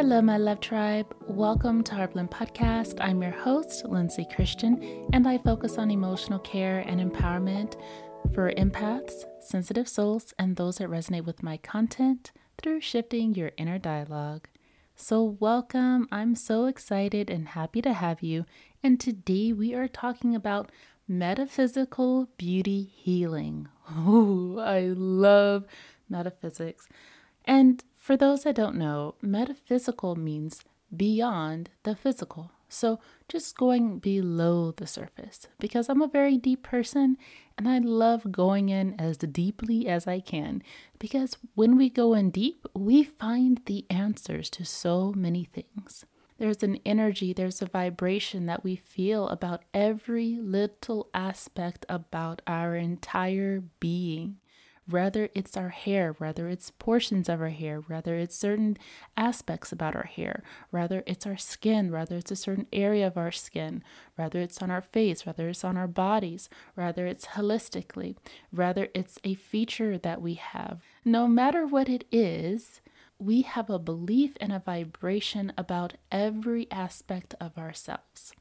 Hello, my love tribe. Welcome to Heartblend Podcast. I'm your host, Lindsay Christian, and I focus on emotional care and empowerment for empaths, sensitive souls, and those that resonate with my content through shifting your inner dialogue. So, welcome. I'm so excited and happy to have you. And today we are talking about metaphysical beauty healing. Oh, I love metaphysics. And for those that don't know, metaphysical means beyond the physical. So just going below the surface because I'm a very deep person and I love going in as deeply as I can because when we go in deep, we find the answers to so many things. There's an energy, there's a vibration that we feel about every little aspect about our entire being whether it's our hair, whether it's portions of our hair, whether it's certain aspects about our hair, whether it's our skin, whether it's a certain area of our skin, whether it's on our face, whether it's on our bodies, whether it's holistically, whether it's a feature that we have. No matter what it is, we have a belief and a vibration about every aspect of ourselves.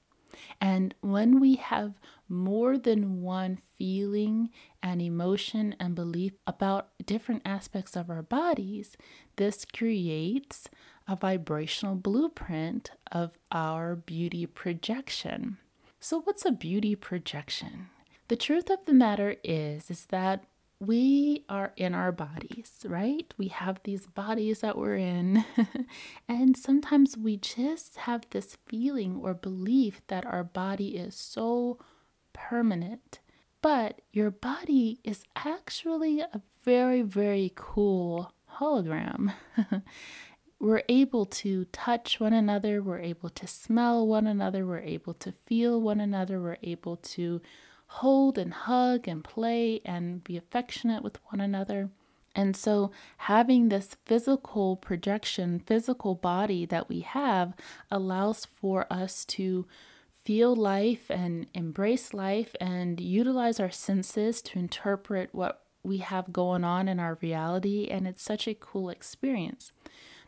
And when we have more than one feeling and emotion and belief about different aspects of our bodies, this creates a vibrational blueprint of our beauty projection. So, what's a beauty projection? The truth of the matter is is that we are in our bodies, right? We have these bodies that we're in. and sometimes we just have this feeling or belief that our body is so permanent. But your body is actually a very, very cool hologram. we're able to touch one another, we're able to smell one another, we're able to feel one another, we're able to hold and hug and play and be affectionate with one another. And so, having this physical projection, physical body that we have, allows for us to feel life and embrace life and utilize our senses to interpret what we have going on in our reality. And it's such a cool experience.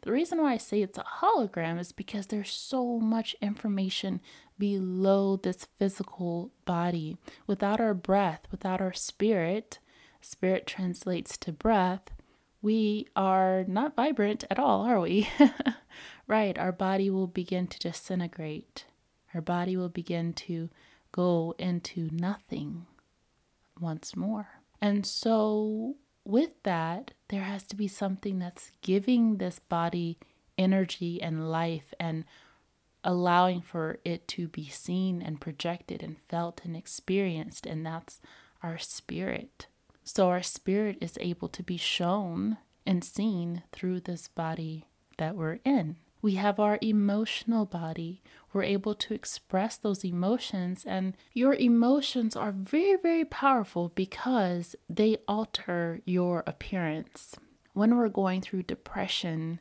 The reason why I say it's a hologram is because there's so much information below this physical body. Without our breath, without our spirit, spirit translates to breath, we are not vibrant at all, are we? right, our body will begin to disintegrate. Our body will begin to go into nothing once more. And so, with that, there has to be something that's giving this body energy and life and allowing for it to be seen and projected and felt and experienced, and that's our spirit. So, our spirit is able to be shown and seen through this body that we're in. We have our emotional body. We're able to express those emotions, and your emotions are very, very powerful because they alter your appearance. When we're going through depression,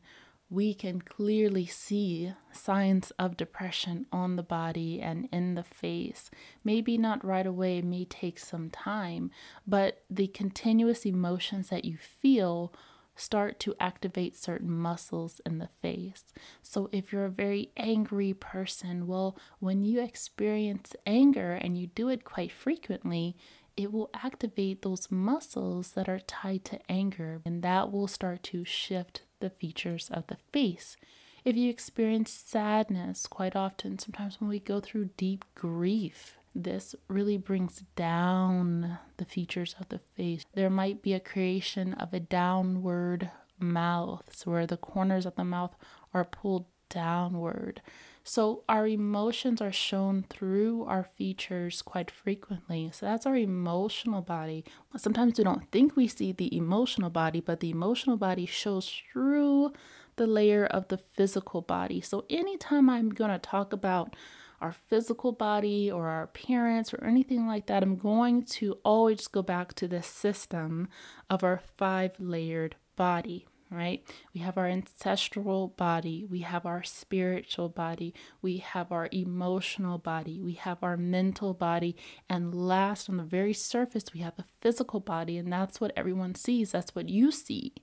we can clearly see signs of depression on the body and in the face. Maybe not right away, it may take some time, but the continuous emotions that you feel start to activate certain muscles in the face. So, if you're a very angry person, well, when you experience anger and you do it quite frequently, it will activate those muscles that are tied to anger, and that will start to shift the features of the face. If you experience sadness quite often, sometimes when we go through deep grief, this really brings down the features of the face. There might be a creation of a downward mouth, so where the corners of the mouth are pulled downward. So our emotions are shown through our features quite frequently. So that's our emotional body. Sometimes we don't think we see the emotional body, but the emotional body shows through the layer of the physical body. So anytime I'm going to talk about our physical body or our appearance or anything like that, I'm going to always go back to the system of our five layered body right? We have our ancestral body, we have our spiritual body, we have our emotional body, we have our mental body, and last on the very surface, we have the physical body, and that's what everyone sees, that's what you see.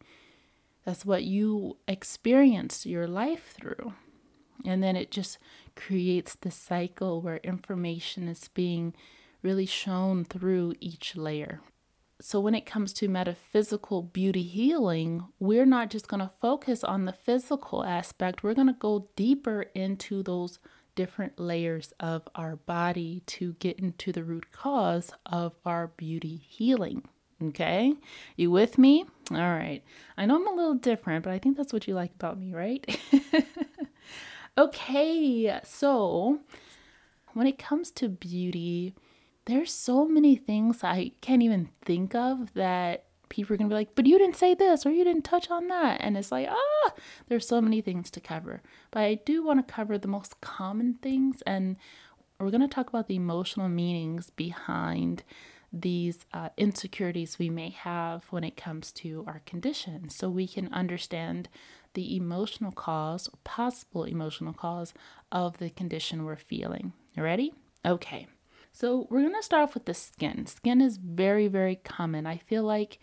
That's what you experience your life through. And then it just creates the cycle where information is being really shown through each layer. So, when it comes to metaphysical beauty healing, we're not just going to focus on the physical aspect, we're going to go deeper into those different layers of our body to get into the root cause of our beauty healing. Okay, you with me? All right. I know I'm a little different, but I think that's what you like about me, right? okay, so when it comes to beauty, there's so many things I can't even think of that people are going to be like, but you didn't say this or you didn't touch on that. And it's like, ah, there's so many things to cover. But I do want to cover the most common things. And we're going to talk about the emotional meanings behind these uh, insecurities we may have when it comes to our condition so we can understand the emotional cause possible emotional cause of the condition we're feeling. You ready? Okay. So, we're going to start off with the skin. Skin is very, very common. I feel like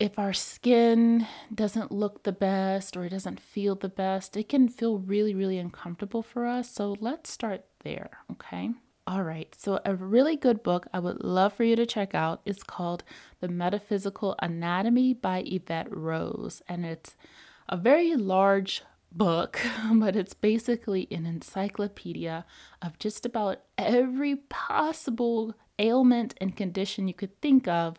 if our skin doesn't look the best or it doesn't feel the best, it can feel really, really uncomfortable for us. So, let's start there, okay? All right, so a really good book I would love for you to check out is called The Metaphysical Anatomy by Evette Rose. And it's a very large book, but it's basically an encyclopedia of just about every possible ailment and condition you could think of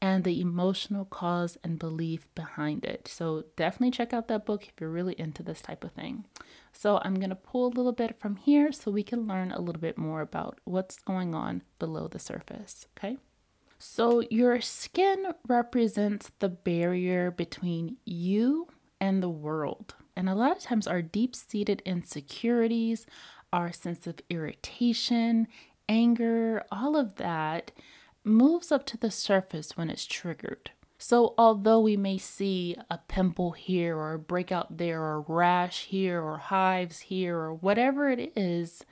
and the emotional cause and belief behind it. So definitely check out that book if you're really into this type of thing. So I'm going to pull a little bit from here so we can learn a little bit more about what's going on below the surface, okay? So your skin represents the barrier between you and the world. And a lot of times our deep-seated insecurities, our sense of irritation, anger, all of that moves up to the surface when it's triggered. So, although we may see a pimple here or a breakout there or a rash here or hives here or whatever it is,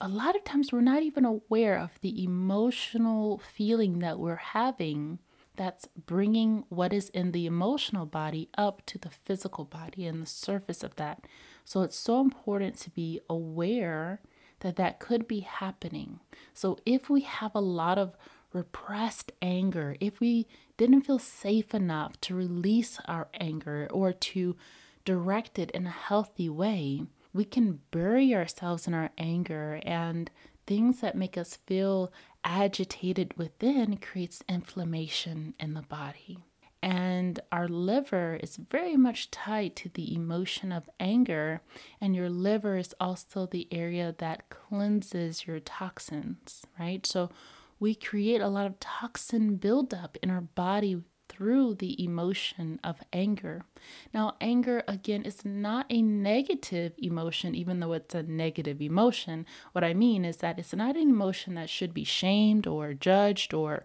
a lot of times we're not even aware of the emotional feeling that we're having that's bringing what is in the emotional body up to the physical body and the surface of that. So, it's so important to be aware that that could be happening. So, if we have a lot of repressed anger, if we didn't feel safe enough to release our anger or to direct it in a healthy way, we can bury ourselves in our anger and things that make us feel agitated within creates inflammation in the body. And our liver is very much tied to the emotion of anger, and your liver is also the area that cleanses your toxins, right? So we create a lot of toxin buildup in our body through the emotion of anger. Now, anger again is not a negative emotion, even though it's a negative emotion. What I mean is that it's not an emotion that should be shamed or judged or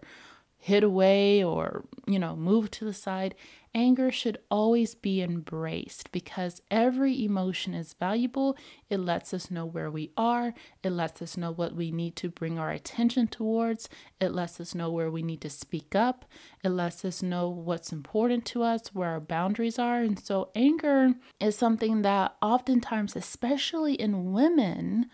hid away or, you know, moved to the side anger should always be embraced because every emotion is valuable. It lets us know where we are, it lets us know what we need to bring our attention towards, it lets us know where we need to speak up, it lets us know what's important to us, where our boundaries are. And so, anger is something that oftentimes, especially in women,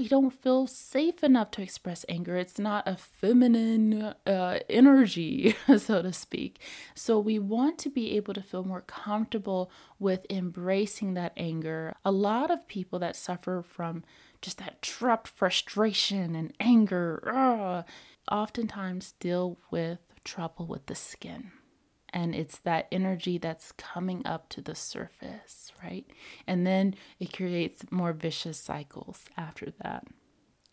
we don't feel safe enough to express anger. It's not a feminine uh, energy, so to speak. So we want to be able to feel more comfortable with embracing that anger. A lot of people that suffer from just that trapped frustration and anger uh, oftentimes deal with trouble with the skin and it's that energy that's coming up to the surface, right? And then it creates more vicious cycles after that.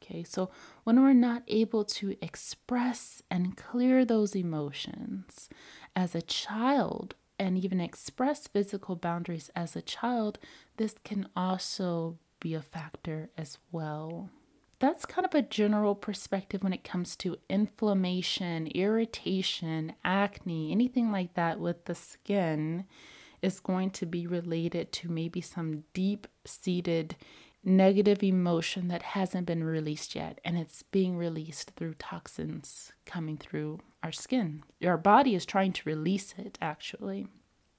Okay, so when we're not able to express and clear those emotions as a child and even express physical boundaries as a child, this can also be a factor as well that's kind of a general perspective when it comes to inflammation, irritation, acne, anything like that with the skin is going to be related to maybe some deep seated negative emotion that hasn't been released yet and it's being released through toxins coming through our skin. Our body is trying to release it actually.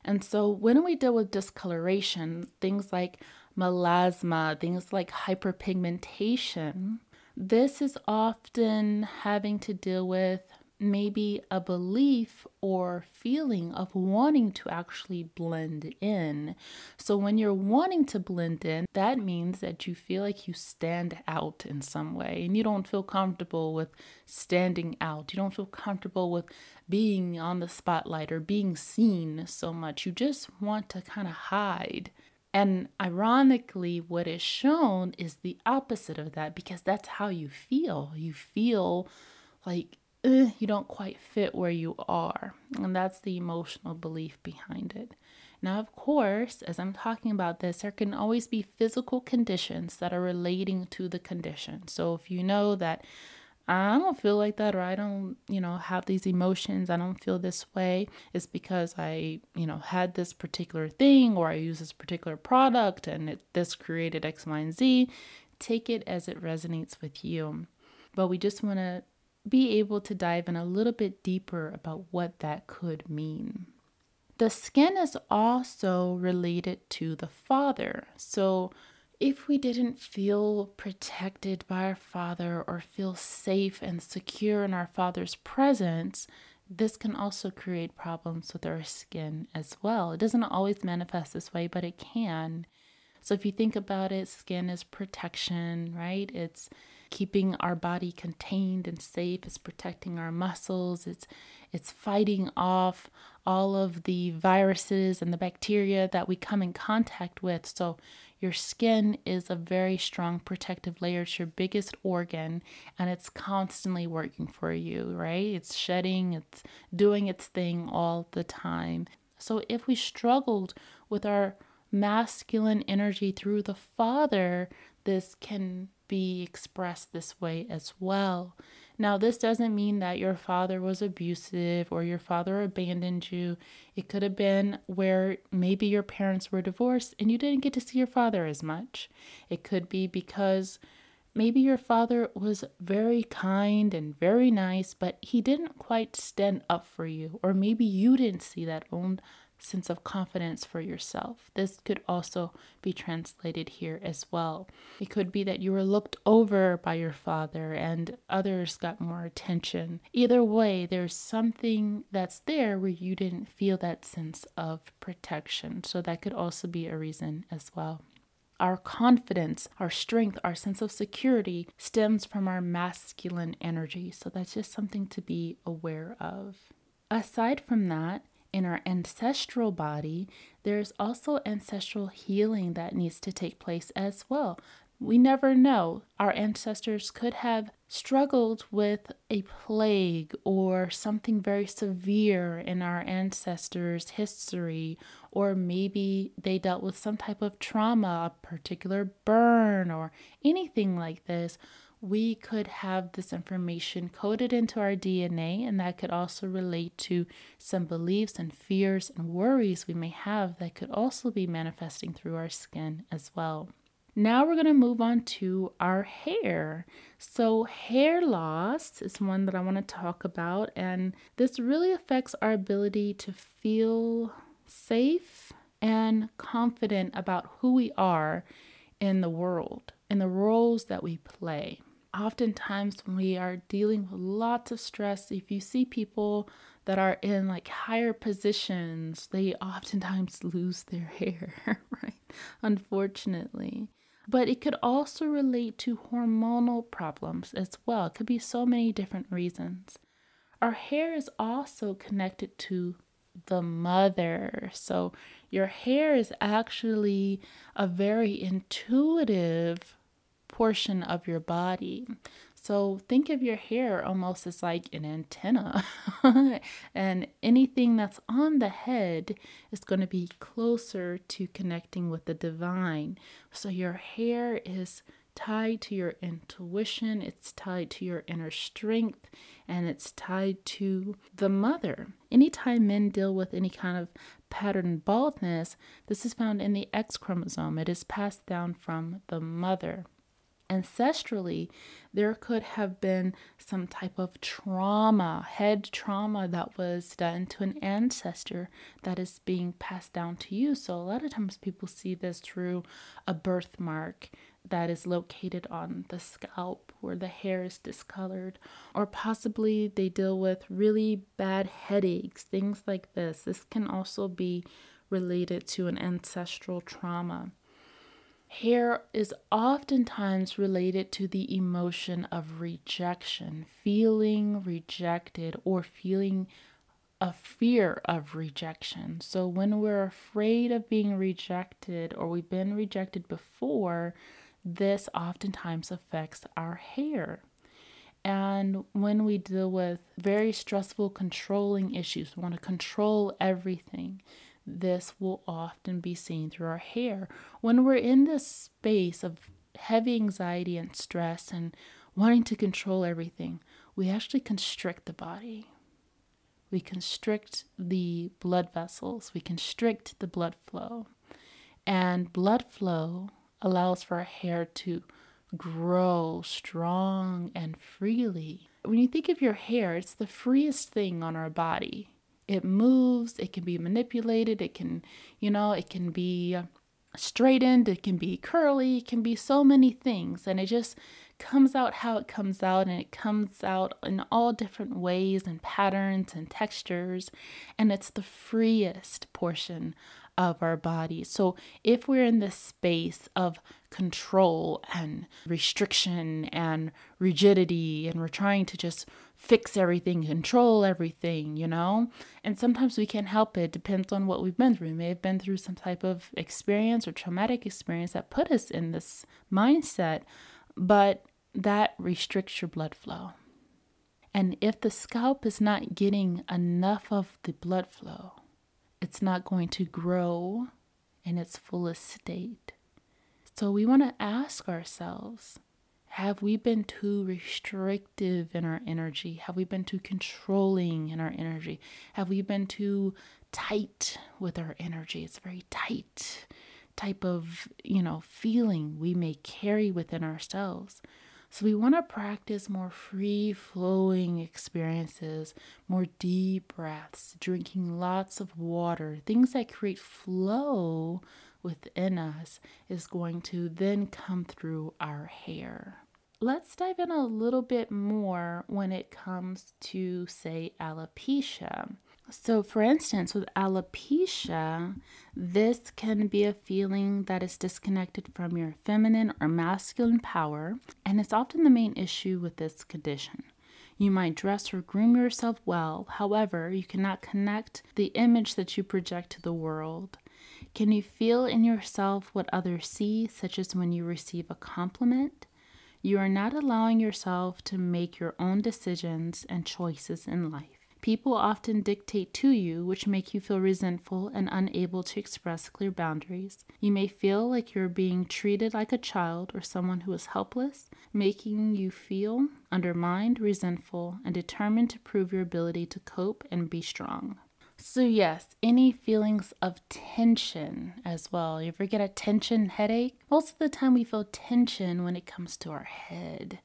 And so when we deal with discoloration, things like melasma, things like hyperpigmentation, this is often having to deal with maybe a belief or feeling of wanting to actually blend in. So, when you're wanting to blend in, that means that you feel like you stand out in some way and you don't feel comfortable with standing out. You don't feel comfortable with being on the spotlight or being seen so much. You just want to kind of hide. And ironically, what is shown is the opposite of that because that's how you feel. You feel like you don't quite fit where you are. And that's the emotional belief behind it. Now, of course, as I'm talking about this, there can always be physical conditions that are relating to the condition. So if you know that I don't feel like that or I don't, you know, have these emotions, I don't feel this way, it's because I, you know, had this particular thing or I use this particular product and it, this created X, Y, and Z. Take it as it resonates with you. But we just want to be able to dive in a little bit deeper about what that could mean. The skin is also related to the father. So, if we didn't feel protected by our father or feel safe and secure in our father's presence, this can also create problems with our skin as well. It doesn't always manifest this way, but it can. So if you think about it, skin is protection, right? It's keeping our body contained and safe, it's protecting our muscles, it's it's fighting off all of the viruses and the bacteria that we come in contact with. So your skin is a very strong protective layer. It's your biggest organ and it's constantly working for you, right? It's shedding, it's doing its thing all the time. So if we struggled with our masculine energy through the father, this can be expressed this way as well. Now, this doesn't mean that your father was abusive or your father abandoned you. It could have been where maybe your parents were divorced and you didn't get to see your father as much. It could be because maybe your father was very kind and very nice, but he didn't quite stand up for you, or maybe you didn't see that own sense of confidence for yourself. This could also be translated here as well. It could be that you were looked over by your father and others got more attention. Either way, there's something that's there where you didn't feel that sense of protection. So that could also be a reason as well. Our confidence, our strength, our sense of security stems from our masculine energy. So that's just something to be aware of. Aside from that, in our ancestral body, there's also ancestral healing that needs to take place as well. We never know. Our ancestors could have struggled with a plague or something very severe in our ancestors' history, or maybe they dealt with some type of trauma, a particular burn, or anything like this we could have this information coded into our DNA, and that could also relate to some beliefs and fears and worries we may have that could also be manifesting through our skin as well. Now we're going to move on to our hair. So, hair loss is one that I want to talk about, and this really affects our ability to feel safe and confident about who we are in the world, in the roles that we play oftentimes when we are dealing with lots of stress, if you see people that are in like higher positions, they oftentimes lose their hair, right? Unfortunately. But it could also relate to hormonal problems as well. It could be so many different reasons. Our hair is also connected to the mother. So, your hair is actually a very intuitive portion of your body. So think of your hair almost as like an antenna, and anything that's on the head is going to be closer to connecting with the divine. So your hair is tied to your intuition, it's tied to your inner strength, and it's tied to the mother. Anytime men deal with any kind of pattern baldness, this is found in the X chromosome. It is passed down from the mother. Ancestrally, there could have been some type of trauma, head trauma that was done to an ancestor that is being passed down to you. So, a lot of times people see this through a birthmark that is located on the scalp where the hair is discolored, or possibly they deal with really bad headaches, things like this. This can also be related to an ancestral trauma. Hair is oftentimes related to the emotion of rejection, feeling rejected or feeling a fear of rejection. So, when we're afraid of being rejected or we've been rejected before, this oftentimes affects our hair. And when we deal with very stressful controlling issues, we want to control everything, this will often be seen through our hair. When we're in this space of heavy anxiety and stress and wanting to control everything, we actually constrict the body. We constrict the blood vessels, we constrict the blood flow. And blood flow allows for our hair to grow strong and freely. When you think of your hair, it's the freest thing on our body. It moves, it can be manipulated, it can, you know, it can be straightened, it can be curly, it can be so many things. And it just comes out how it comes out, and it comes out in all different ways and patterns and textures. And it's the freest portion of our body. So, if we're in this space of control and restriction and rigidity, and we're trying to just fix everything, control everything, you know, and sometimes we can't help it, depends on what we've been through. We may have been through some type of experience or traumatic experience that put us in this mindset, but that restricts your blood flow. And if the scalp is not getting enough of the blood flow, it's not going to grow in its fullest state. So we want to ask ourselves have we been too restrictive in our energy? Have we been too controlling in our energy? Have we been too tight with our energy? It's very tight type of, you know, feeling we may carry within ourselves. So we want to practice more free flowing experiences, more deep breaths, drinking lots of water, things that create flow within us is going to then come through our hair. Let's dive in a little bit more when it comes to, say, alopecia. So, for instance, with alopecia, this can be a feeling that is disconnected from your feminine or masculine power, and it's often the main issue with this condition. You might dress or groom yourself well, however, you cannot connect the image that you project to the world. Can you feel in yourself what others see, such as when you receive a compliment? You are not allowing yourself to make your own decisions and choices in life. People often dictate to you, which make you feel resentful and unable to express clear boundaries. You may feel like you're being treated like a child or someone who is helpless, making you feel undermined, resentful, and determined to prove your ability to cope and be strong. So, yes, any feelings of tension as well. You ever get a tension headache? Most of the time, we feel tension when it comes to our head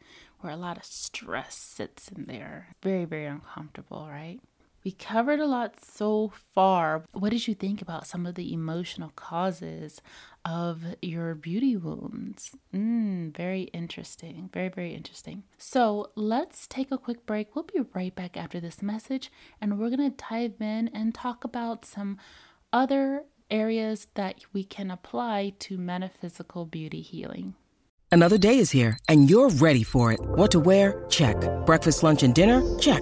where a lot of stress sits in there. Very, very uncomfortable, right? We covered a lot so far. What did you think about some of the emotional causes of your beauty wounds? Mm, very interesting. Very, very interesting. So let's take a quick break. We'll be right back after this message, and we're going to dive in and talk about some other areas that we can apply to metaphysical beauty healing. Another day is here, and you're ready for it. What to wear? Check. Breakfast, lunch, and dinner? Check.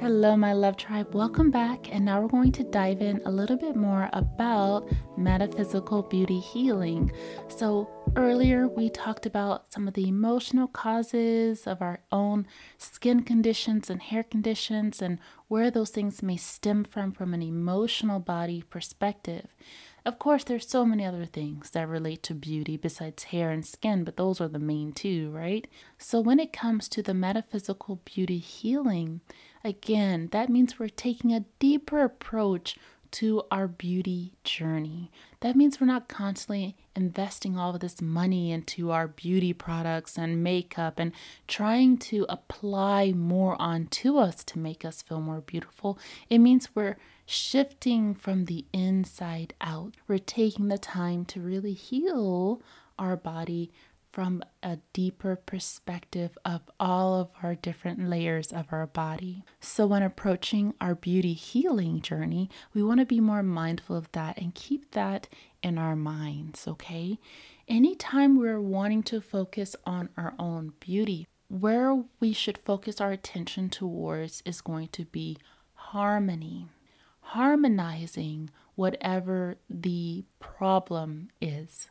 Hello, my love tribe. Welcome back. And now we're going to dive in a little bit more about metaphysical beauty healing. So, earlier we talked about some of the emotional causes of our own skin conditions and hair conditions and where those things may stem from from an emotional body perspective. Of course, there's so many other things that relate to beauty besides hair and skin, but those are the main two, right? So when it comes to the metaphysical beauty healing, again, that means we're taking a deeper approach to our beauty journey. That means we're not constantly investing all of this money into our beauty products and makeup and trying to apply more onto us to make us feel more beautiful. It means we're shifting from the inside out. We're taking the time to really heal our body from a deeper perspective of all of our different layers of our body. So, when approaching our beauty healing journey, we want to be more mindful of that and keep that in our minds, okay? Anytime we're wanting to focus on our own beauty, where we should focus our attention towards is going to be harmony, harmonizing whatever the problem is.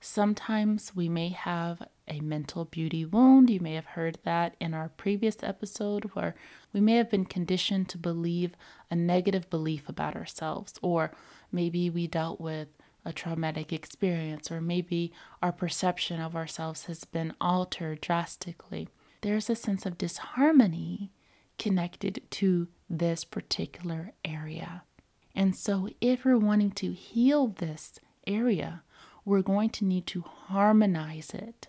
Sometimes we may have a mental beauty wound. You may have heard that in our previous episode, where we may have been conditioned to believe a negative belief about ourselves, or maybe we dealt with a traumatic experience, or maybe our perception of ourselves has been altered drastically. There's a sense of disharmony connected to this particular area. And so, if we're wanting to heal this area, we're going to need to harmonize it,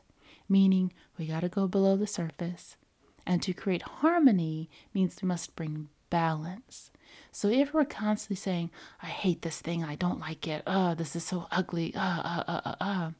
meaning we got to go below the surface. And to create harmony means we must bring balance. So if we're constantly saying, I hate this thing, I don't like it, uh, this is so ugly, uh, uh, uh, uh, uh,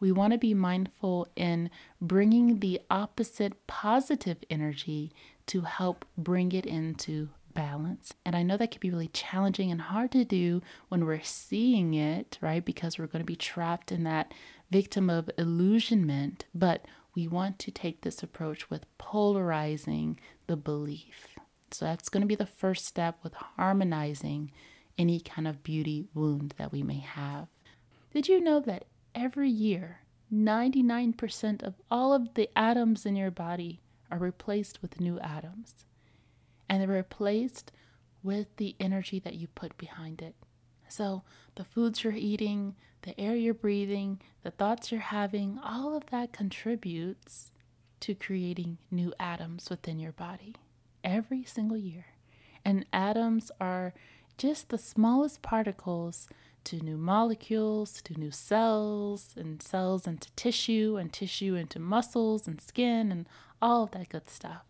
we want to be mindful in bringing the opposite positive energy to help bring it into balance. And I know that can be really challenging and hard to do when we're seeing it, right? Because we're going to be trapped in that victim of illusionment. But we want to take this approach with polarizing the belief. So that's going to be the first step with harmonizing any kind of beauty wound that we may have. Did you know that every year, 99% of all of the atoms in your body are replaced with new atoms? and they're replaced with the energy that you put behind it. So, the foods you're eating, the air you're breathing, the thoughts you're having, all of that contributes to creating new atoms within your body every single year. And atoms are just the smallest particles to new molecules, to new cells, and cells into tissue, and tissue into muscles and skin, and all of that good stuff.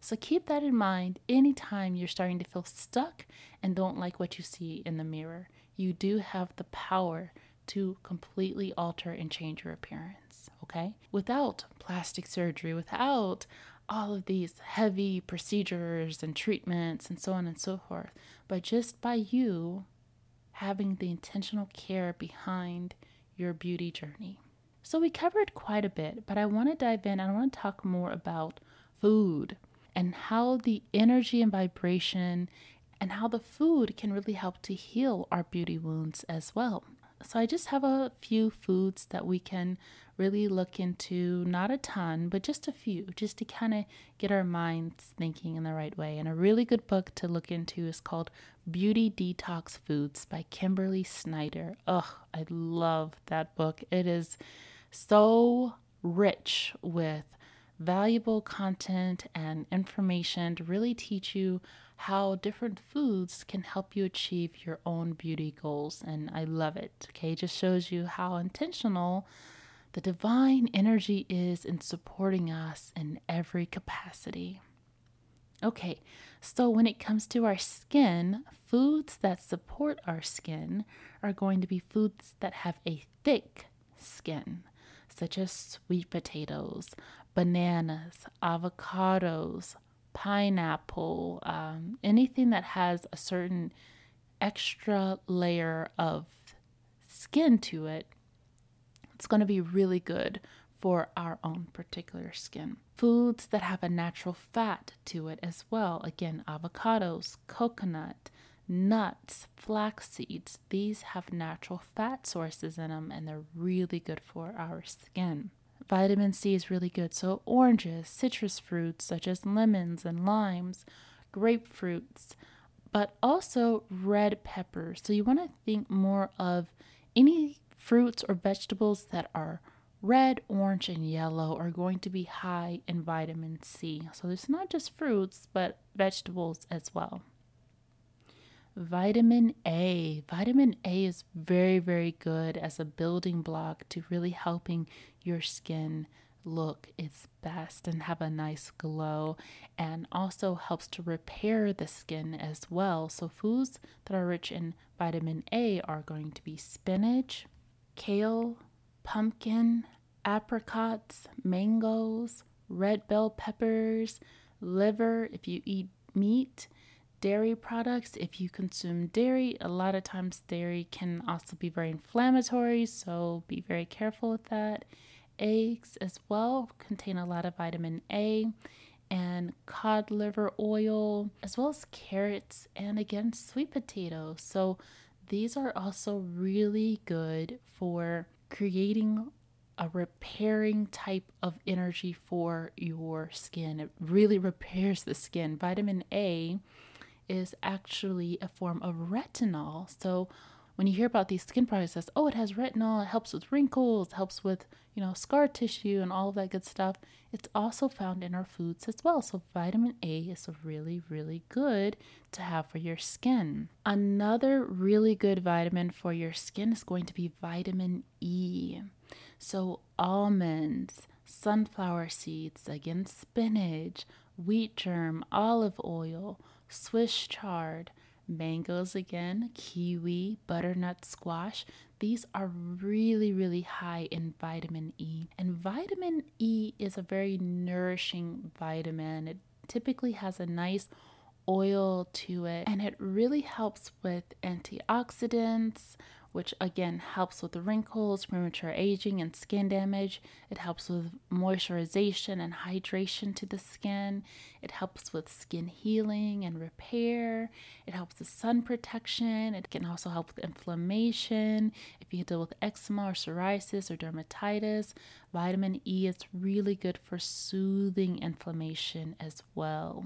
So keep that in mind anytime you're starting to feel stuck and don't like what you see in the mirror. You do have the power to completely alter and change your appearance, okay? Without plastic surgery, without all of these heavy procedures and treatments and so on and so forth, but just by you having the intentional care behind your beauty journey. So, we covered quite a bit, but I want to dive in and I want to talk more about food and how the energy and vibration and how the food can really help to heal our beauty wounds as well. So, I just have a few foods that we can really look into, not a ton, but just a few, just to kind of get our minds thinking in the right way. And a really good book to look into is called Beauty Detox Foods by Kimberly Snyder. Ugh, I love that book. It is so rich with valuable content and information to really teach you how different foods can help you achieve your own beauty goals. And I love it. Okay, it just shows you how intentional the divine energy is in supporting us in every capacity. Okay, so when it comes to our skin, foods that support our skin are going to be foods that have a thick skin, such as sweet potatoes, bananas, avocados, pineapple, um, anything that has a certain extra layer of skin to it, it's going to be really good for our own particular skin. Foods that have a natural fat to it as well. Again, avocados, coconut, nuts, flax seeds. These have natural fat sources in them and they're really good for our skin. Vitamin C is really good. So, oranges, citrus fruits such as lemons and limes, grapefruits, but also red peppers. So, you want to think more of any fruits or vegetables that are red, orange, and yellow are going to be high in vitamin C. So, it's not just fruits, but vegetables as well. Vitamin A. Vitamin A is very, very good as a building block to really helping your skin look its best and have a nice glow, and also helps to repair the skin as well. So, foods that are rich in vitamin A are going to be spinach, kale, pumpkin, apricots, mangoes, red bell peppers, liver if you eat meat dairy products. If you consume dairy, a lot of times dairy can also be very inflammatory, so be very careful with that. Eggs as well contain a lot of vitamin A and cod liver oil, as well as carrots and again sweet potatoes. So these are also really good for creating a repairing type of energy for your skin. It really repairs the skin. Vitamin A is actually a form of retinol. So when you hear about these skin products, says, oh, it has retinol, it helps with wrinkles, helps with, you know, scar tissue and all of that good stuff. It's also found in our foods as well. So vitamin A is really, really good to have for your skin. Another really good vitamin for your skin is going to be vitamin E. So almonds, sunflower seeds, again, spinach, wheat germ, olive oil, Swiss chard, mangoes again, kiwi, butternut squash. These are really, really high in vitamin E. And vitamin E is a very nourishing vitamin. It typically has a nice oil to it and it really helps with antioxidants, which again helps with wrinkles, premature aging, and skin damage. It helps with moisturization and hydration to the skin. It helps with skin healing and repair. It helps with sun protection. It can also help with inflammation. If you deal with eczema or psoriasis or dermatitis, vitamin E is really good for soothing inflammation as well.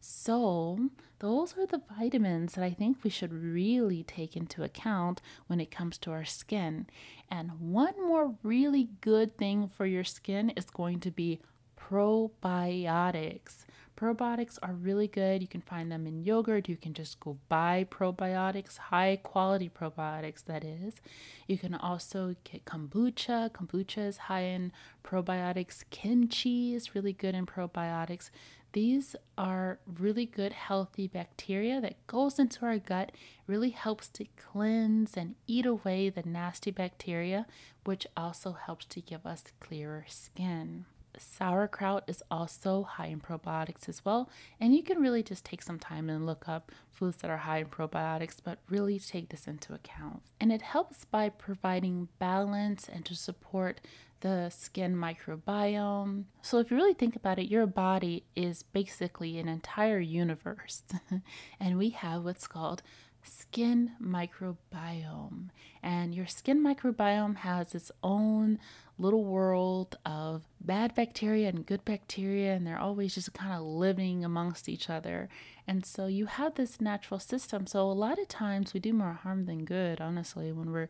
So, those are the vitamins that I think we should really take into account when it comes to our skin. And one more really good thing for your skin is going to be probiotics. Probiotics are really good. You can find them in yogurt. You can just go buy probiotics, high quality probiotics, that is. You can also get kombucha. Kombucha is high in probiotics. Kimchi is really good in probiotics. These are really good, healthy bacteria that goes into our gut, really helps to cleanse and eat away the nasty bacteria, which also helps to give us clearer skin sauerkraut is also high in probiotics as well. And you can really just take some time and look up foods that are high in probiotics, but really take this into account. And it helps by providing balance and to support the skin microbiome. So, if you really think about it, your body is basically an entire universe, and we have what's called skin microbiome. And your skin microbiome has its own little world of bad bacteria and good bacteria, and they're always just kind of living amongst each other. And so you have this natural system. So a lot of times we do more harm than good, honestly, when we're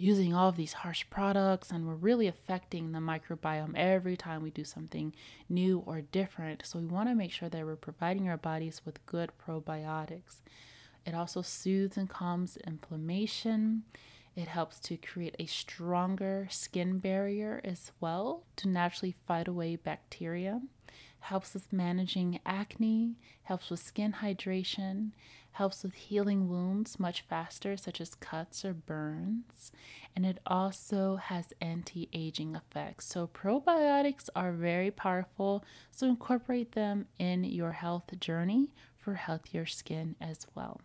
using all of these harsh products and we're really affecting the microbiome every time we do something new or different. So we want to make sure that we're providing our bodies with good probiotics. It also soothes and calms inflammation. It helps to create a stronger skin barrier as well to naturally fight away bacteria. Helps with managing acne, helps with skin hydration, helps with healing wounds much faster, such as cuts or burns, and it also has anti aging effects. So, probiotics are very powerful, so incorporate them in your health journey for healthier skin as well.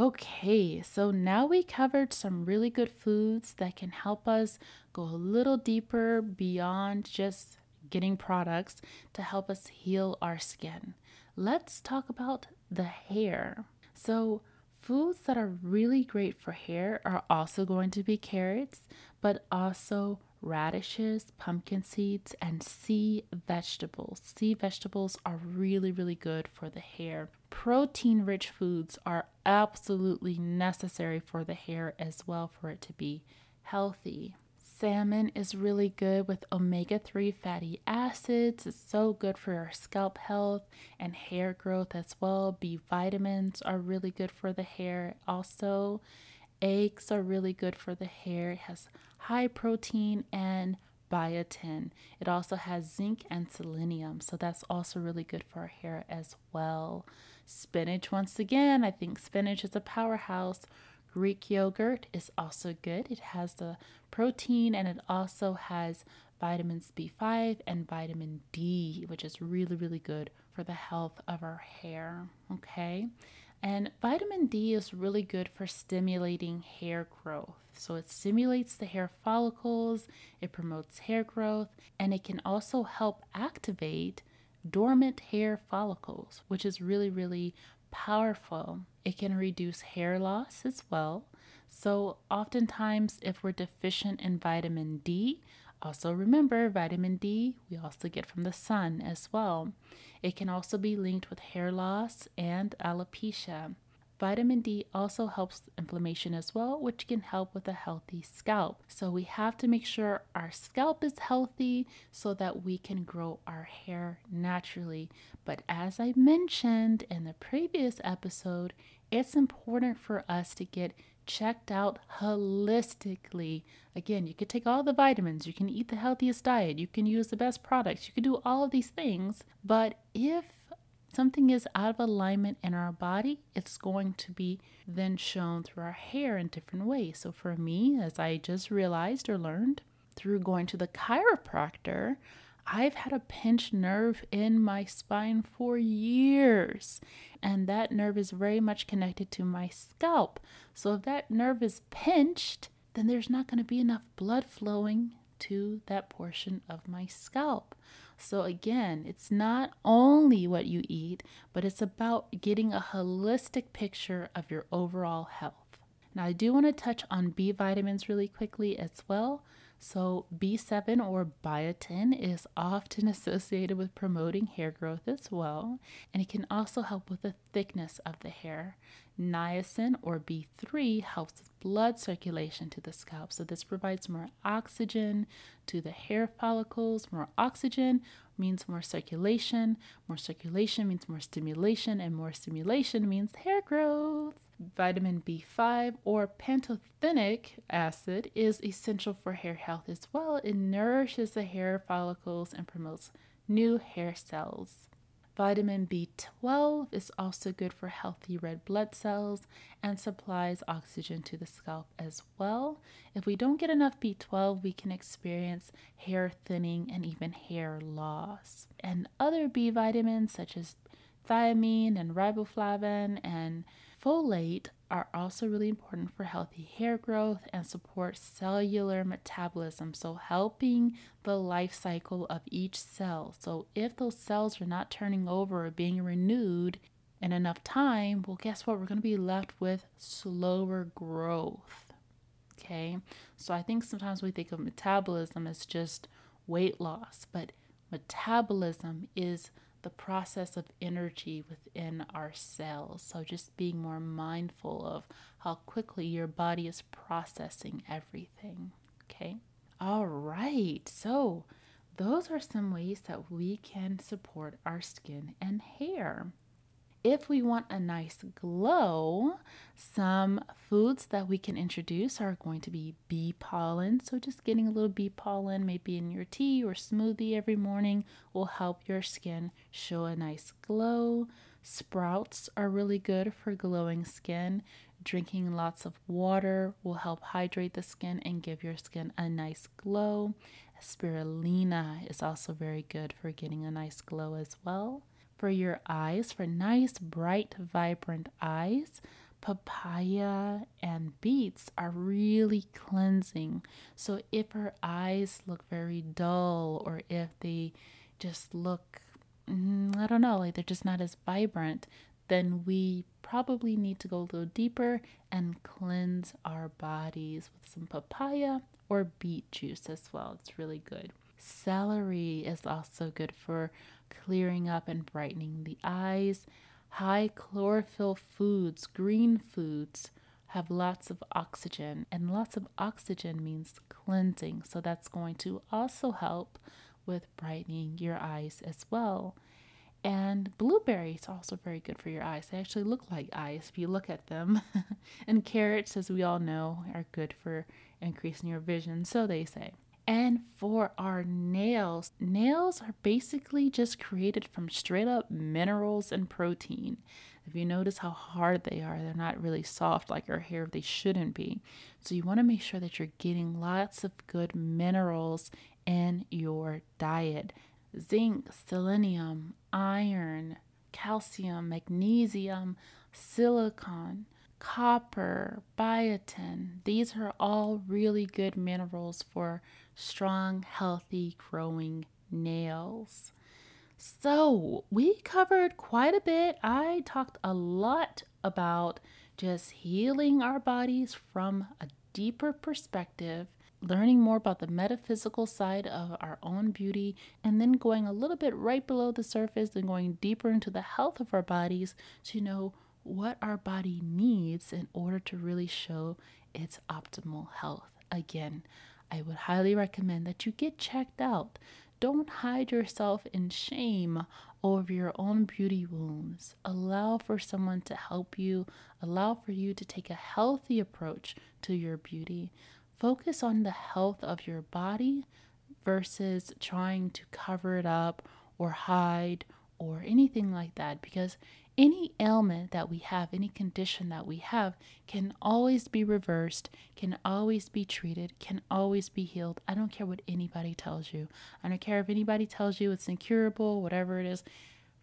Okay, so now we covered some really good foods that can help us go a little deeper beyond just getting products to help us heal our skin. Let's talk about the hair. So, foods that are really great for hair are also going to be carrots, but also radishes, pumpkin seeds, and sea vegetables. Sea vegetables are really, really good for the hair. Protein rich foods are absolutely necessary for the hair as well for it to be healthy. Salmon is really good with omega 3 fatty acids. It's so good for our scalp health and hair growth as well. B vitamins are really good for the hair also. Eggs are really good for the hair. It has high protein and biotin. It also has zinc and selenium, so that's also really good for our hair as well. Spinach, once again, I think spinach is a powerhouse. Greek yogurt is also good. It has the protein and it also has vitamins B5 and vitamin D, which is really, really good for the health of our hair. Okay. And vitamin D is really good for stimulating hair growth. So it stimulates the hair follicles, it promotes hair growth, and it can also help activate dormant hair follicles, which is really, really powerful. It can reduce hair loss as well. So, oftentimes, if we're deficient in vitamin D, also remember vitamin D we also get from the sun as well. It can also be linked with hair loss and alopecia. Vitamin D also helps inflammation as well, which can help with a healthy scalp. So we have to make sure our scalp is healthy so that we can grow our hair naturally. But as I mentioned in the previous episode, it's important for us to get checked out holistically. Again, you could take all the vitamins, you can eat the healthiest diet, you can use the best products, you can do all of these things. But if something is out of alignment in our body, it's going to be then shown through our hair in different ways. So for me, as I just realized or learned through going to the chiropractor, I've had a pinched nerve in my spine for years, and that nerve is very much connected to my scalp. So if that nerve is pinched, then there's not going to be enough blood flowing to that portion of my scalp. So, again, it's not only what you eat, but it's about getting a holistic picture of your overall health. Now, I do want to touch on B vitamins really quickly as well. So, B7 or biotin is often associated with promoting hair growth as well, and it can also help with the thickness of the hair. Niacin or B3 helps with blood circulation to the scalp. So, this provides more oxygen to the hair follicles. More oxygen means more circulation. More circulation means more stimulation, and more stimulation means hair growth. Vitamin B5 or pantothenic acid is essential for hair health as well. It nourishes the hair follicles and promotes new hair cells. Vitamin B12 is also good for healthy red blood cells and supplies oxygen to the scalp as well. If we don't get enough B12, we can experience hair thinning and even hair loss. And other B vitamins, such as thiamine and riboflavin and folate, are also really important for healthy hair growth and support cellular metabolism, so helping the life cycle of each cell. So, if those cells are not turning over or being renewed in enough time, well, guess what? We're going to be left with slower growth. Okay, so I think sometimes we think of metabolism as just weight loss, but metabolism is the process of energy within our cells. So, just being more mindful of how quickly your body is processing everything. Okay. All right. So, those are some ways that we can support our skin and hair. If we want a nice glow, some foods that we can introduce are going to be bee pollen. So, just getting a little bee pollen, maybe in your tea or smoothie every morning, will help your skin show a nice glow. Sprouts are really good for glowing skin. Drinking lots of water will help hydrate the skin and give your skin a nice glow. Spirulina is also very good for getting a nice glow as well for your eyes, for nice, bright, vibrant eyes. papaya and beets are really cleansing. So if her eyes look very dull or if they just look, mm, I don't know, like they're just not as vibrant, then we probably need to go a little deeper and cleanse our bodies with some papaya or beet juice as well. It's really good. Celery is also good for clearing up and brightening the eyes. High chlorophyll foods, green foods, have lots of oxygen, and lots of oxygen means cleansing. So that's going to also help with brightening your eyes as well. And blueberries are also very good for your eyes. They actually look like eyes if you look at them. and carrots, as we all know, are good for increasing your vision, so they say. And for our nails, nails are basically just created from straight up minerals and protein. If you notice how hard they are, they're not really soft like our hair, they shouldn't be. So you want to make sure that you're getting lots of good minerals in your diet zinc, selenium, iron, calcium, magnesium, silicon copper, biotin. These are all really good minerals for strong, healthy, growing nails. So, we covered quite a bit. I talked a lot about just healing our bodies from a deeper perspective, learning more about the metaphysical side of our own beauty, and then going a little bit right below the surface and going deeper into the health of our bodies to know what our body needs in order to really show its optimal health. Again, I would highly recommend that you get checked out. Don't hide yourself in shame over your own beauty wounds. Allow for someone to help you, allow for you to take a healthy approach to your beauty. Focus on the health of your body versus trying to cover it up or hide or anything like that because any ailment that we have, any condition that we have, can always be reversed, can always be treated, can always be healed. I don't care what anybody tells you. I don't care if anybody tells you it's incurable, whatever it is.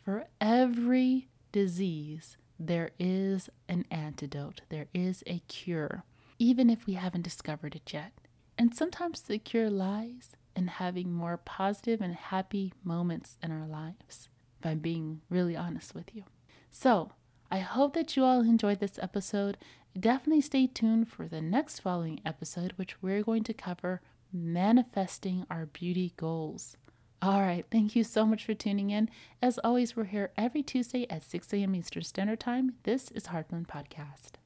For every disease, there is an antidote, there is a cure, even if we haven't discovered it yet. And sometimes the cure lies in having more positive and happy moments in our lives, if I'm being really honest with you. So, I hope that you all enjoyed this episode. Definitely stay tuned for the next following episode, which we're going to cover manifesting our beauty goals. All right, thank you so much for tuning in. As always, we're here every Tuesday at 6 a.m. Eastern Standard Time. This is HeartBlend Podcast.